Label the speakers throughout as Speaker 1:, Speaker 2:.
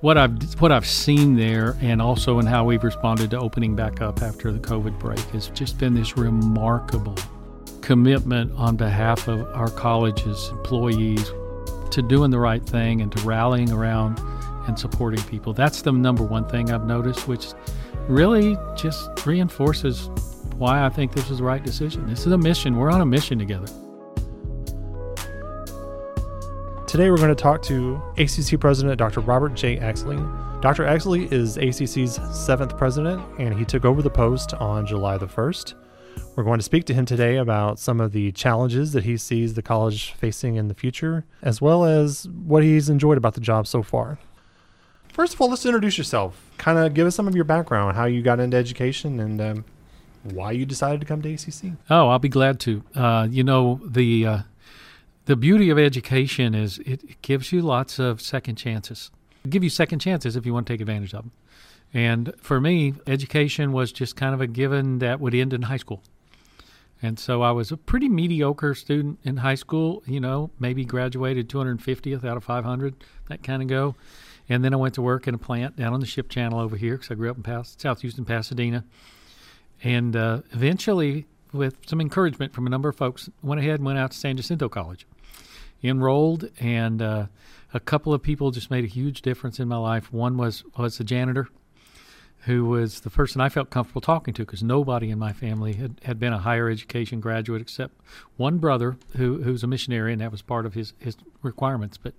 Speaker 1: what I've what I've seen there, and also in how we've responded to opening back up after the COVID break, has just been this remarkable commitment on behalf of our college's employees to doing the right thing and to rallying around and supporting people. That's the number one thing I've noticed, which really just reinforces why I think this is the right decision. This is a mission. We're on a mission together.
Speaker 2: Today, we're going to talk to ACC President Dr. Robert J. Exley. Dr. Exley is ACC's seventh president, and he took over the post on July the 1st. We're going to speak to him today about some of the challenges that he sees the college facing in the future, as well as what he's enjoyed about the job so far. First of all, let's introduce yourself. Kind of give us some of your background, how you got into education, and um, why you decided to come to ACC.
Speaker 1: Oh, I'll be glad to. Uh, you know, the uh, the beauty of education is it, it gives you lots of second chances. It'll give you second chances if you want to take advantage of them. And for me, education was just kind of a given that would end in high school. And so I was a pretty mediocre student in high school, you know, maybe graduated 250th out of 500, that kind of go. And then I went to work in a plant down on the ship channel over here because I grew up in Pas- South Houston, Pasadena. And uh, eventually, with some encouragement from a number of folks, went ahead and went out to San Jacinto College enrolled, and uh, a couple of people just made a huge difference in my life. One was was the janitor, who was the person I felt comfortable talking to because nobody in my family had, had been a higher education graduate except one brother who who's a missionary, and that was part of his his requirements. But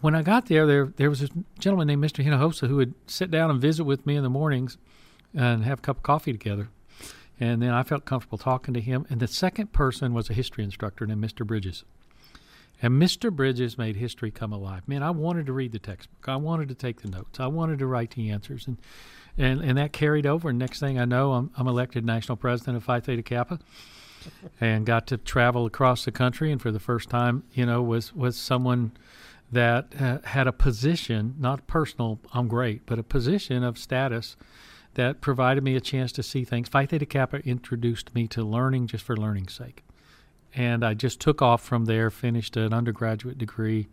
Speaker 1: when I got there, there there was a gentleman named Mr. Hinojosa who would sit down and visit with me in the mornings and have a cup of coffee together. And then I felt comfortable talking to him. And the second person was a history instructor named Mr. Bridges. And Mr. Bridges made history come alive. Man, I wanted to read the textbook. I wanted to take the notes. I wanted to write the answers. And and, and that carried over. And next thing I know, I'm, I'm elected national president of Phi Theta Kappa and got to travel across the country. And for the first time, you know, was, was someone that uh, had a position, not personal, I'm great, but a position of status that provided me a chance to see things. Phi Theta Kappa introduced me to learning just for learning's sake and I just took off from there. Finished an undergraduate degree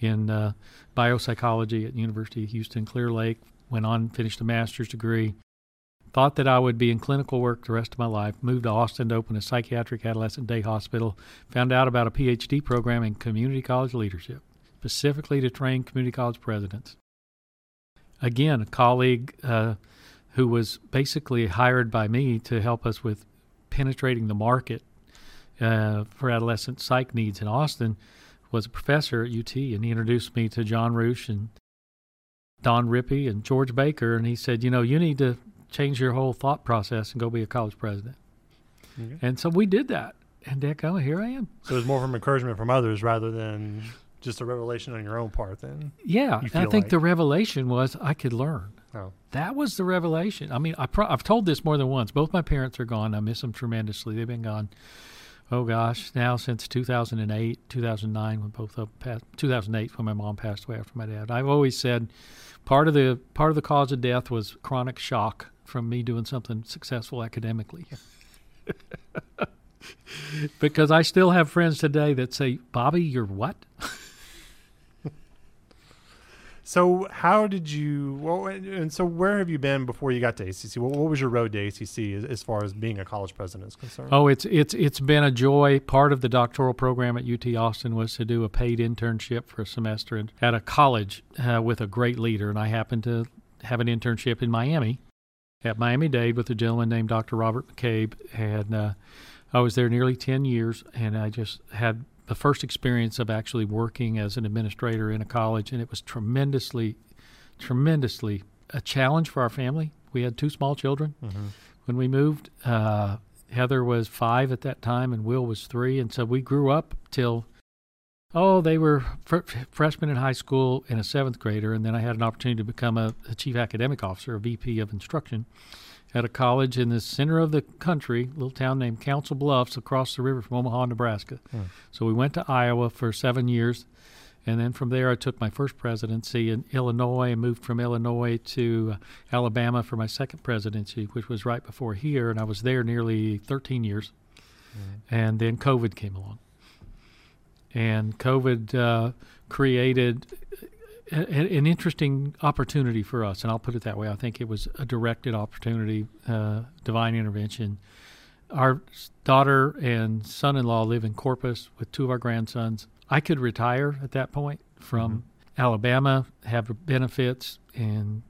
Speaker 1: in uh, biopsychology at University of Houston Clear Lake. Went on, finished a master's degree. Thought that I would be in clinical work the rest of my life. Moved to Austin to open a psychiatric adolescent day hospital. Found out about a PhD program in community college leadership, specifically to train community college presidents. Again, a colleague uh, who was basically hired by me to help us with penetrating the market uh, for adolescent psych needs in Austin was a professor at UT, and he introduced me to John Roueche and Don Rippey and George Baker, and he said, you know, you need to change your whole thought process and go be a college president. Okay. And so we did that, and Dick, oh, here I am.
Speaker 2: So it was more from encouragement from others rather than just a revelation on your own part. Then,
Speaker 1: yeah, I think like. the revelation was I could learn. Oh. That was the revelation. I mean, I pro- I've told this more than once. Both my parents are gone. I miss them tremendously. They've been gone oh gosh, now since 2008, 2009, when both of passed, 2008 when my mom passed away after my dad. I've always said part of the part of the cause of death was chronic shock from me doing something successful academically. because I still have friends today that say, "Bobby, you're what?"
Speaker 2: So how did you? Well, and so where have you been before you got to ACC? What, what was your road to ACC as, far as being a college president is concerned?
Speaker 1: Oh, it's it's it's been a joy. Part of the doctoral program at UT Austin was to do a paid internship for a semester at a college uh, with a great leader, and I happened to have an internship in Miami at Miami Dade with a gentleman named Dr. Robert McCabe, and uh, I was there nearly ten years, and I just had the first experience of actually working as an administrator in a college, and it was tremendously, tremendously a challenge for our family. We had two small children mm-hmm. when we moved. Uh, Heather was five at that time, and Will was three, and so we grew up till oh they were fr- freshmen in high school and a seventh grader, and then I had an opportunity to become a, a chief academic officer, a VP of instruction at a college in the center of the country, a little town named Council Bluffs, across the river from Omaha, Nebraska. Hmm. So we went to Iowa for seven years, and then from there I took my first presidency in Illinois and moved from Illinois to uh, Alabama for my second presidency, which was right before here, and I was there nearly 13 years. Hmm. And then COVID came along, and COVID uh, created a, an interesting opportunity for us, and I'll put it that way. I think it was a directed opportunity, uh, divine intervention. Our daughter and son-in-law live in Corpus with two of our grandsons. I could retire at that point from mm-hmm. Alabama, have benefits, and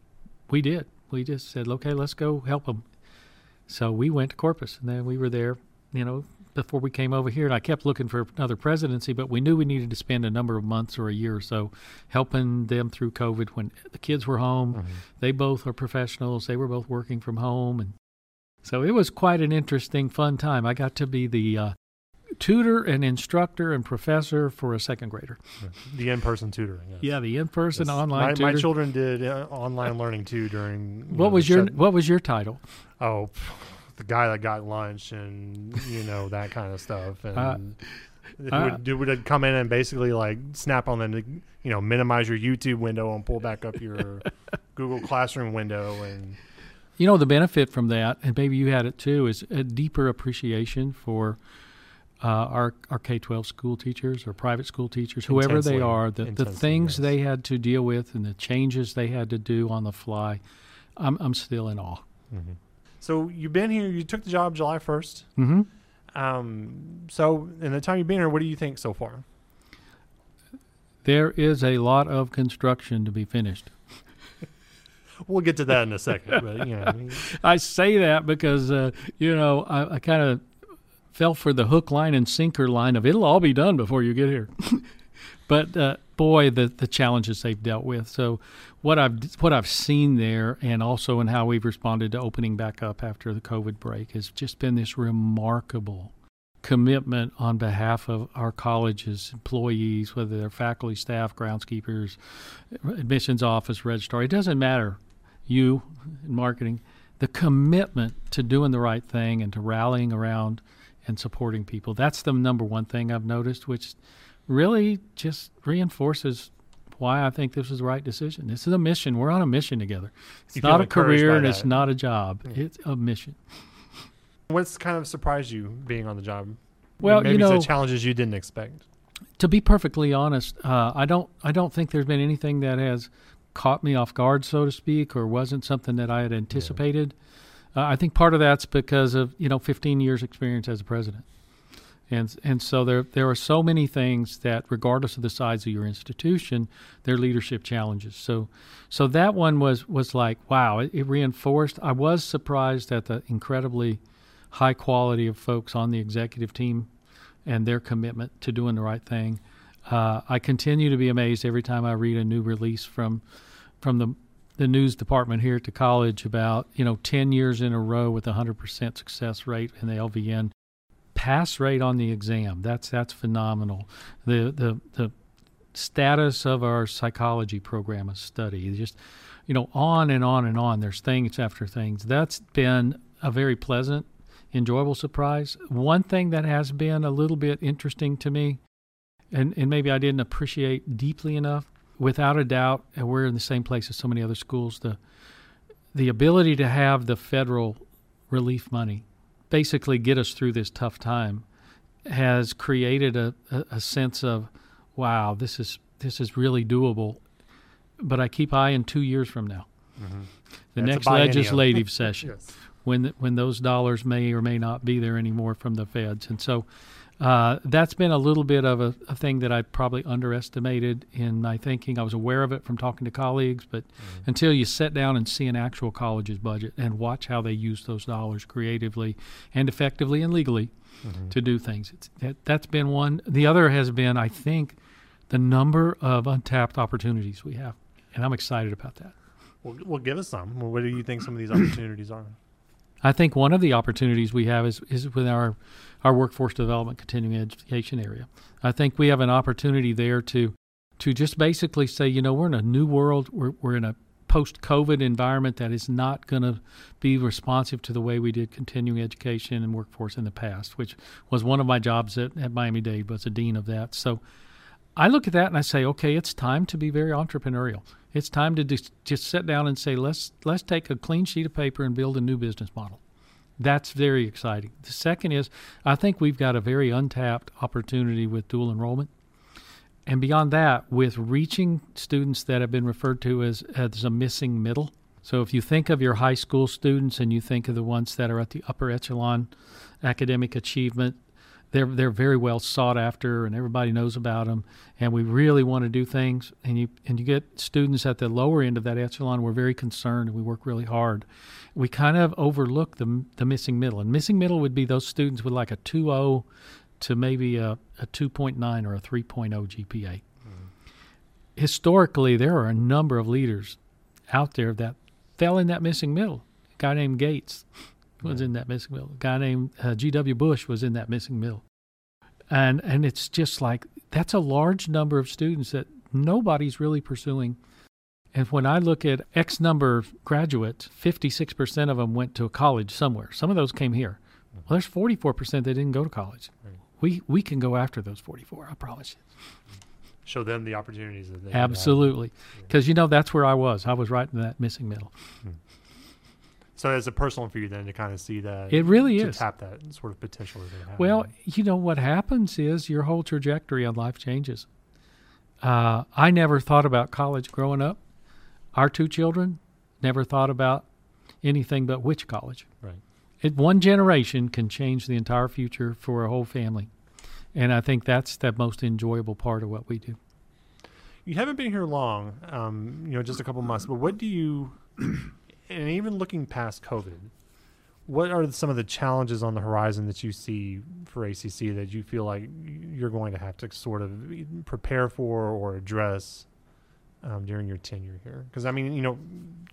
Speaker 1: we did. We just said, okay, let's go help them. So we went to Corpus, and then we were there, you know, before we came over here. And I kept looking for another presidency, but we knew we needed to spend a number of months or a year or so helping them through COVID when the kids were home. Mm-hmm. They both are professionals. They were both working from home, and so it was quite an interesting, fun time. I got to be the uh, tutor and instructor and professor for a second grader.
Speaker 2: The in-person tutoring. Yes.
Speaker 1: Yeah, the in-person yes. online.
Speaker 2: My, my, children did uh, online learning too during.
Speaker 1: What know, was your What was your title?
Speaker 2: Oh, the guy that got lunch and you know that kind of stuff and. Uh, uh, would, would come in and basically like snap on them to you know minimize your YouTube window and pull back up your Google Classroom window and
Speaker 1: you know the benefit from that and maybe you had it too is a deeper appreciation for uh, our our K twelve school teachers or private school teachers, whoever Intensely. they are, the, the things yes. they had to deal with and the changes they had to do on the fly, I'm I'm still in awe.
Speaker 2: Mm-hmm. So you've been here. You took the job July 1st
Speaker 1: mm-hmm.
Speaker 2: Um, so in the time you've been here, what do you think so far?
Speaker 1: There is a lot of construction to be finished.
Speaker 2: we'll get to that in a second. But, you know.
Speaker 1: I say that because uh, you know I, I kind of fell for the hook, line, and sinker line of it'll all be done before you get here. but uh, boy, the the challenges they've dealt with. So what I've what I've seen there, and also in how we've responded to opening back up after the COVID break, has just been this remarkable commitment on behalf of our college's employees, whether they're faculty, staff, groundskeepers, admissions office, registrar. It doesn't matter. You in marketing, the commitment to doing the right thing and to rallying around and supporting people. That's the number one thing I've noticed, which really just reinforces why I think this was the right decision. This is a mission. We're on a mission together. It's you not a career and it's not a job. Yeah. It's a mission.
Speaker 2: What's kind of surprised you being on the job?
Speaker 1: Well,
Speaker 2: maybe
Speaker 1: you know,
Speaker 2: it's challenges you didn't expect.
Speaker 1: To be perfectly honest, uh, I don't. I don't think there's been anything that has caught me off guard, so to speak, or wasn't something that I had anticipated. Yeah. Uh, I think part of that's because of you know 15 years experience as a president and and so there there are so many things that regardless of the size of your institution their leadership challenges. So so that one was was like wow it, it, reinforced. I was surprised at the incredibly high quality of folks on the executive team and their commitment to doing the right thing. Uh, i continue to be amazed every time i read a new release from from the the news department here at the college about you know 10 years in a row with a 100% success rate in the lvn pass rate on the exam. That's that's phenomenal. The the the status of our psychology program of study. Just you know, on and on and on. There's things after things. That's been a very pleasant, enjoyable surprise. One thing that has been a little bit interesting to me, and, and maybe I didn't appreciate deeply enough, without a doubt, and we're in the same place as so many other schools, the the ability to have the federal relief money basically get us through this tough time has created a, a, a sense of wow this is this is really doable but i keep eyeing two years from now mm-hmm. the That's next legislative session yes. when when those dollars may or may not be there anymore from the feds and so uh, that's been a little bit of a, a, thing that I probably underestimated in my thinking. I was aware of it from talking to colleagues, but mm-hmm. until you sit down and see an actual college's budget and watch how they use those dollars creatively and effectively and legally mm-hmm. to do things, that, that's been one. The other has been, I think, the number of untapped opportunities we have, and I'm excited about that.
Speaker 2: Well, well give us some. Well, what do you think some of these opportunities are?
Speaker 1: I think one of the opportunities we have is, is with our, our workforce development continuing education area. I think we have an opportunity there to to just basically say, you know, we're in a new world. We're, we're in a post COVID environment that is not going to be responsive to the way we did continuing education and workforce in the past, which was one of my jobs at, at Miami Dade, was a dean of that. So I look at that and I say, okay, it's time to be very entrepreneurial. It's time to just, just sit down and say, let's let's take a clean sheet of paper and build a new business model. That's very exciting. The second is, I think we've got a very untapped opportunity with dual enrollment. And beyond that, with reaching students that have been referred to as, as a missing middle. So if you think of your high school students and you think of the ones that are at the upper echelon academic achievement, they're they're very well sought after and everybody knows about them and we really want to do things. And you and you get students at the lower end of that echelon we're very concerned and we work really hard. We kind of overlook the the missing middle. And missing middle would be those students with like a 2.0 to maybe a, a 2.9 or a 3.0 GPA mm. historically there are a number of leaders out there that fell in that missing middle. A guy named Gates was in that missing mill. A guy named uh, G.W. Bush was in that missing mill. And and it's just like that's a large number of students that nobody's really pursuing. And when I look at X number of graduates, 56% of them went to a college somewhere. Some of those came here. Well, there's 44% that didn't go to college. Right. We we can go after those 44, I promise you.
Speaker 2: Show them the opportunities that they
Speaker 1: Absolutely. Because, you know, that's where I was. I was right in that missing middle. Hmm.
Speaker 2: So it's a personal for you then to kind of see that.
Speaker 1: It really
Speaker 2: to
Speaker 1: is.
Speaker 2: tap that sort of potential that they have.
Speaker 1: Well, you know what happens is your whole trajectory on life changes. Uh, I never thought about college growing up. Our two children never thought about anything but which college.
Speaker 2: Right.
Speaker 1: It, one generation can change the entire future for a whole family, and I think that's the most enjoyable part of what we do.
Speaker 2: You haven't been here long, um, you know, just a couple months. But what do you and even looking past COVID, what are some of the challenges on the horizon that you see for ACC that you feel like you're going to have to sort of prepare for or address um, during your tenure here? Because I mean, you know,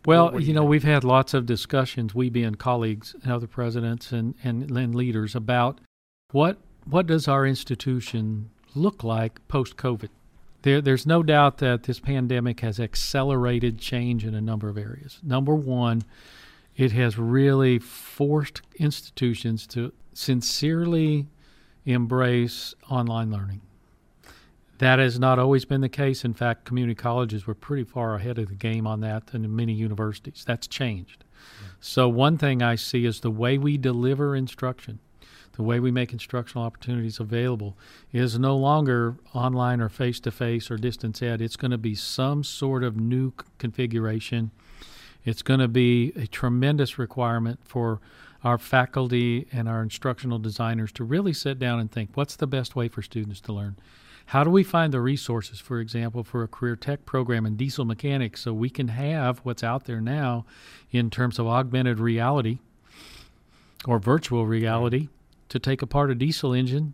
Speaker 1: well, you, you know, we've had lots of discussions, we being colleagues and other presidents and, and, and leaders about what what does our institution look like post COVID. There, there's no doubt that this pandemic has accelerated change in a number of areas. Number one, it has really forced institutions to sincerely embrace online learning. That has not always been the case. In fact, community colleges were pretty far ahead of the game on that than many universities. That's changed. So, one thing I see is the way we deliver instruction the way we make instructional opportunities available is no longer online or face to face or distance ed. It's going to be some sort of new configuration. It's going to be a tremendous requirement for our faculty and our instructional designers to really sit down and think what's the best way for students to learn? How do we find the resources, for example, for a career tech program in diesel mechanics so we can have what's out there now in terms of augmented reality or virtual reality to take apart a diesel engine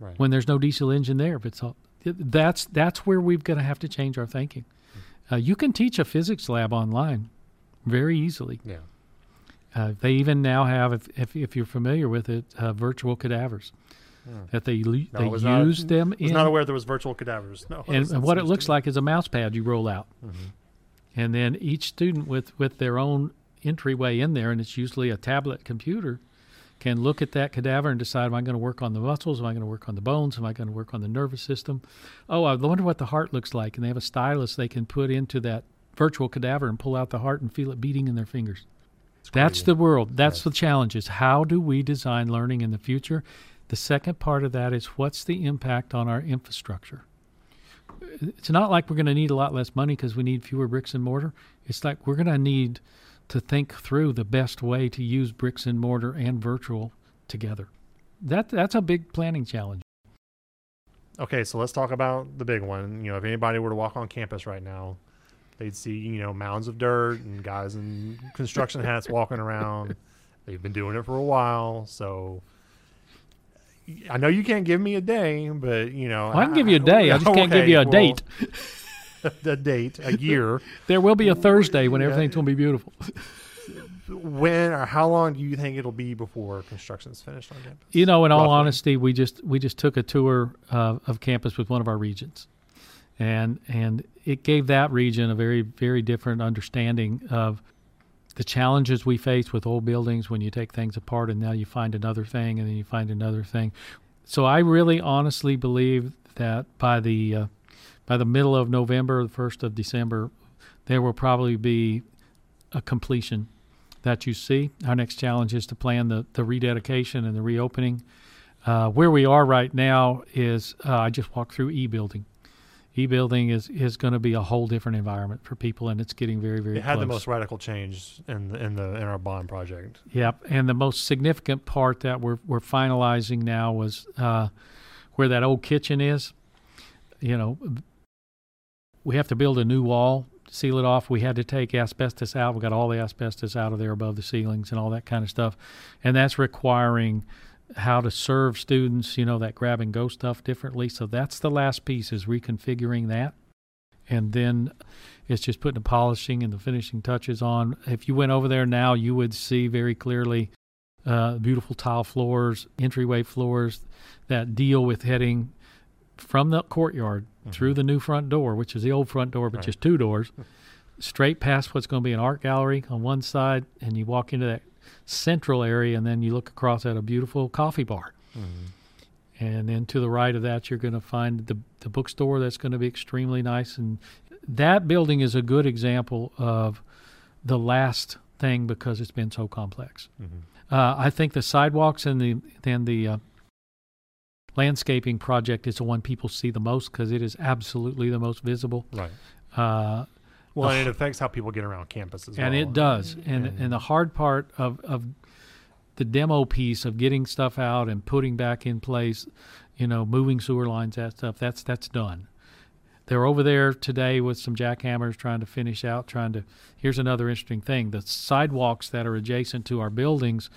Speaker 1: right. when there's no diesel engine there. But all, that's that's where we're going to have to change our thinking. Mm-hmm. Uh, you can teach a physics lab online very easily.
Speaker 2: Yeah.
Speaker 1: Uh, they even now have, if, if, if you're familiar with it, uh, virtual cadavers. Hmm. That they no, they use
Speaker 2: not,
Speaker 1: them.
Speaker 2: I was in, not aware there was virtual cadavers. No,
Speaker 1: and, and what it looks like is a mouse pad you roll out, mm-hmm. and then each student with with their own entryway in there, and it's usually a tablet computer can look at that cadaver and decide, am I going to work on the muscles? Am I going to work on the bones? Am I going to work on the nervous system? Oh, I wonder what the heart looks like. And they have a stylus they can put into that virtual cadaver and pull out the heart and feel it beating in their fingers. That's the world. That's yes. the challenge is how do we design learning in the future? The second part of that is what's the impact on our infrastructure? It's not like we're going to need a lot less money because we need fewer bricks and mortar. It's like we're going to need – to think through the best way to use bricks and mortar and virtual together. That that's a big planning challenge.
Speaker 2: Okay, so let's talk about the big one. You know, if anybody were to walk on campus right now, they'd see, you know, mounds of dirt and guys in construction hats walking around. They've been doing it for a while, so I know you can't give me a day, but you know,
Speaker 1: well, I can give you a day. I, I just can't okay, give you a well, date.
Speaker 2: the date, a year.
Speaker 1: there will be a Thursday when everything's going to be beautiful.
Speaker 2: when or how long do you think it'll be before construction is finished on campus?
Speaker 1: You know, in all honesty, we just we just took a tour uh, of campus with one of our regents, and and it gave that region a very very different understanding of the challenges we face with old buildings when you take things apart and now you find another thing and then you find another thing. So I really honestly believe that by the uh, by the middle of November, the first of December, there will probably be a completion that you see. Our next challenge is to plan the, the rededication and the reopening. Uh, where we are right now is uh, I just walked through e building. E building is is going to be a whole different environment for people, and it's getting very very.
Speaker 2: It had
Speaker 1: close.
Speaker 2: the most radical change in the, in the in our bond project.
Speaker 1: Yep, and the most significant part that we're we're finalizing now was uh, where that old kitchen is. You know, we have to build a new wall, seal it off. We had to take asbestos out. We got all the asbestos out of there above the ceilings and all that kind of stuff, and that's requiring how to serve students. You know, that grab and go stuff differently. So that's the last piece is reconfiguring that, and then it's just putting the polishing and the finishing touches on. If you went over there now, you would see very clearly uh, beautiful tile floors, entryway floors that deal with heading from the courtyard
Speaker 2: Mm-hmm.
Speaker 1: through the new front door, which is the old front door, but
Speaker 2: Right.
Speaker 1: just two doors, straight past what's going to be an art gallery on one side, and you walk into that central area, and then you look across at a beautiful coffee bar. And then to the right of that, you're going to find the, the bookstore that's going to be extremely nice. And that building is a good example of the last thing because it's been so complex.
Speaker 2: Mm-hmm.
Speaker 1: Uh, I think the sidewalks and the then the uh, landscaping project is the one people see the most because it is absolutely the most visible.
Speaker 2: Right.
Speaker 1: Uh,
Speaker 2: Well, and it affects how people get around campus as
Speaker 1: and
Speaker 2: well.
Speaker 1: it does. And
Speaker 2: And-
Speaker 1: and the hard part of of the demo piece of getting stuff out and putting back in place, you know, moving sewer lines, that stuff. That's that's done. They're over there today with some jackhammers trying to finish out. Trying to. Here's another interesting thing: the sidewalks that are adjacent to our buildings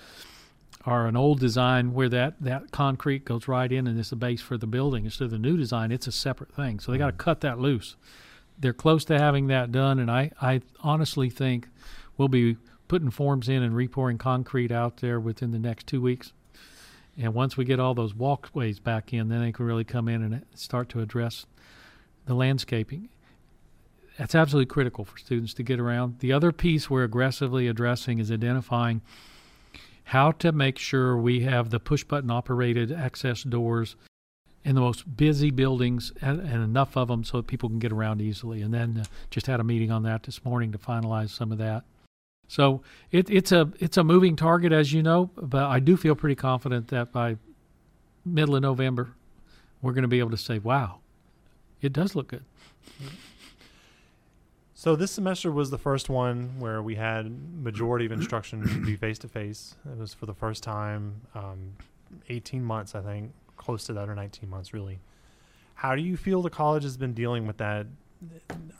Speaker 1: are an old design where that, that concrete goes right in and it's the base for the building. Instead of the new design, it's a separate thing. So they got to mm-hmm. cut that loose. They're close to having that done, and I, I honestly think we'll be putting forms in and repouring concrete out there within the next two weeks. And once we get all those walkways back in, then they can really come in and start to address the landscaping. That's absolutely critical for students to get around. The other piece we're aggressively addressing is identifying how to make sure we have the push button operated access doors in the most busy buildings and, and enough of them so that people can get around easily. And then uh, just had a meeting on that this morning to finalize some of that. So it, it's a it's a moving target, as you know, but I do feel pretty confident that by middle of November, we're going to be able to say, "Wow, it does look good."
Speaker 2: So this semester was the first one where we had majority of instruction be face to face. It was for the first time, um, 18 months, I think, close to that, or 19 months, really. How do you feel the college has been dealing with that?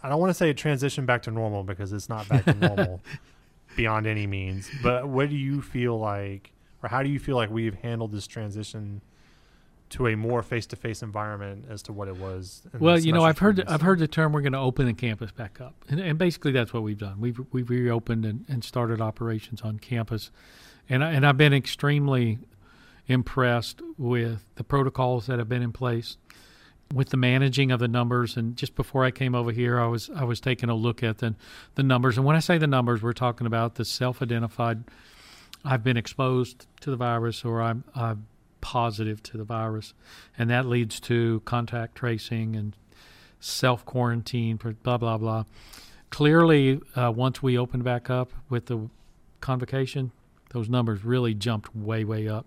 Speaker 2: I don't want to say a transition back to normal because it's not back to normal beyond any means. But what do you feel like, or how do you feel like we've handled this transition to a more face-to-face environment as to what it was? the
Speaker 1: Well, you know, I've heard
Speaker 2: previous?
Speaker 1: I've heard the term we're going to open the campus back up, and, and basically that's what we've done. We've we've reopened and, and started operations on campus, and I, and I've been extremely impressed with the protocols that have been in place, with the managing of the numbers. And just before I came over here, I was I was taking a look at the the numbers, and when I say the numbers, we're talking about the self-identified. I've been exposed to the virus, or I'm I'm positive to the virus, and that leads to contact tracing and self quarantine, blah blah blah. Clearly, uh, once we opened back up with the convocation, those numbers really jumped way way up.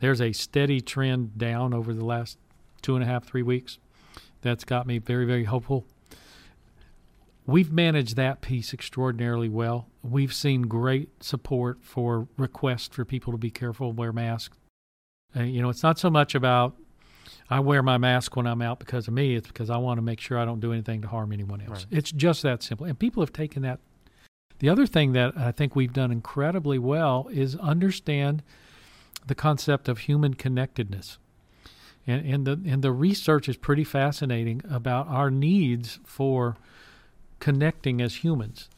Speaker 1: There's a steady trend down over the last two and a half three weeks. That's got me very very hopeful. We've managed that piece extraordinarily well. We've seen great support for requests for people to be careful, wear masks. Uh, you know, it's not so much about I wear my mask when I'm out because of me. It's because I want to make sure I don't do anything to harm anyone else.
Speaker 2: Right.
Speaker 1: It's just that simple. And people have taken that. The other thing that I think we've done incredibly well is understand the concept of human connectedness. And, and the and the research is pretty fascinating about our needs for connecting as humans.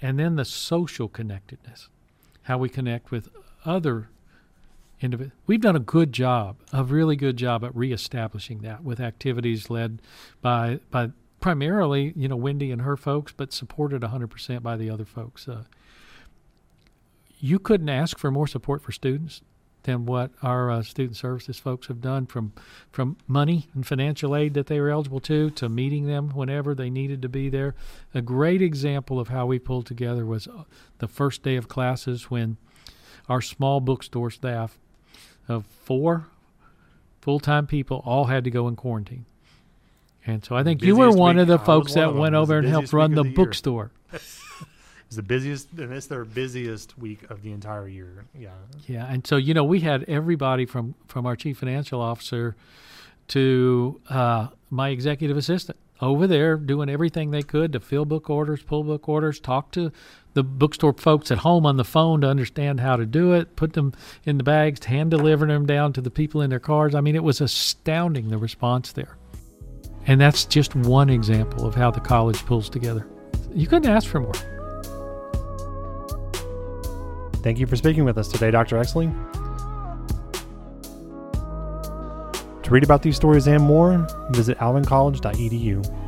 Speaker 1: And then the social connectedness, how we connect with other We've done a good job, a really good job at reestablishing that with activities led by by primarily, you know, Wendy and her folks, but supported 100% by the other folks. Uh, you couldn't ask for more support for students than what our uh, student services folks have done from from money and financial aid that they were eligible to to meeting them whenever they needed to be there. A great example of how we pulled together was uh, the first day of classes when our small bookstore staff of four full-time people all had to go in quarantine. And so I think you were one
Speaker 2: week.
Speaker 1: of the folks that went over and helped run the
Speaker 2: the
Speaker 1: bookstore.
Speaker 2: It's the busiest, and it's their busiest week of the entire year. Yeah.
Speaker 1: Yeah, and so you know we had everybody from from our chief financial officer to uh, my executive assistant over there doing everything they could to fill book orders, pull book orders, talk to the bookstore folks at home on the phone to understand how to do it, put them in the bags, hand delivering them down to the people in their cars. I mean, it was astounding the response there. And that's just one example of how the college pulls together. You couldn't ask for more.
Speaker 2: Thank you for speaking with us today, Dr. Exley. To read about these stories and more, visit alvincollege.edu.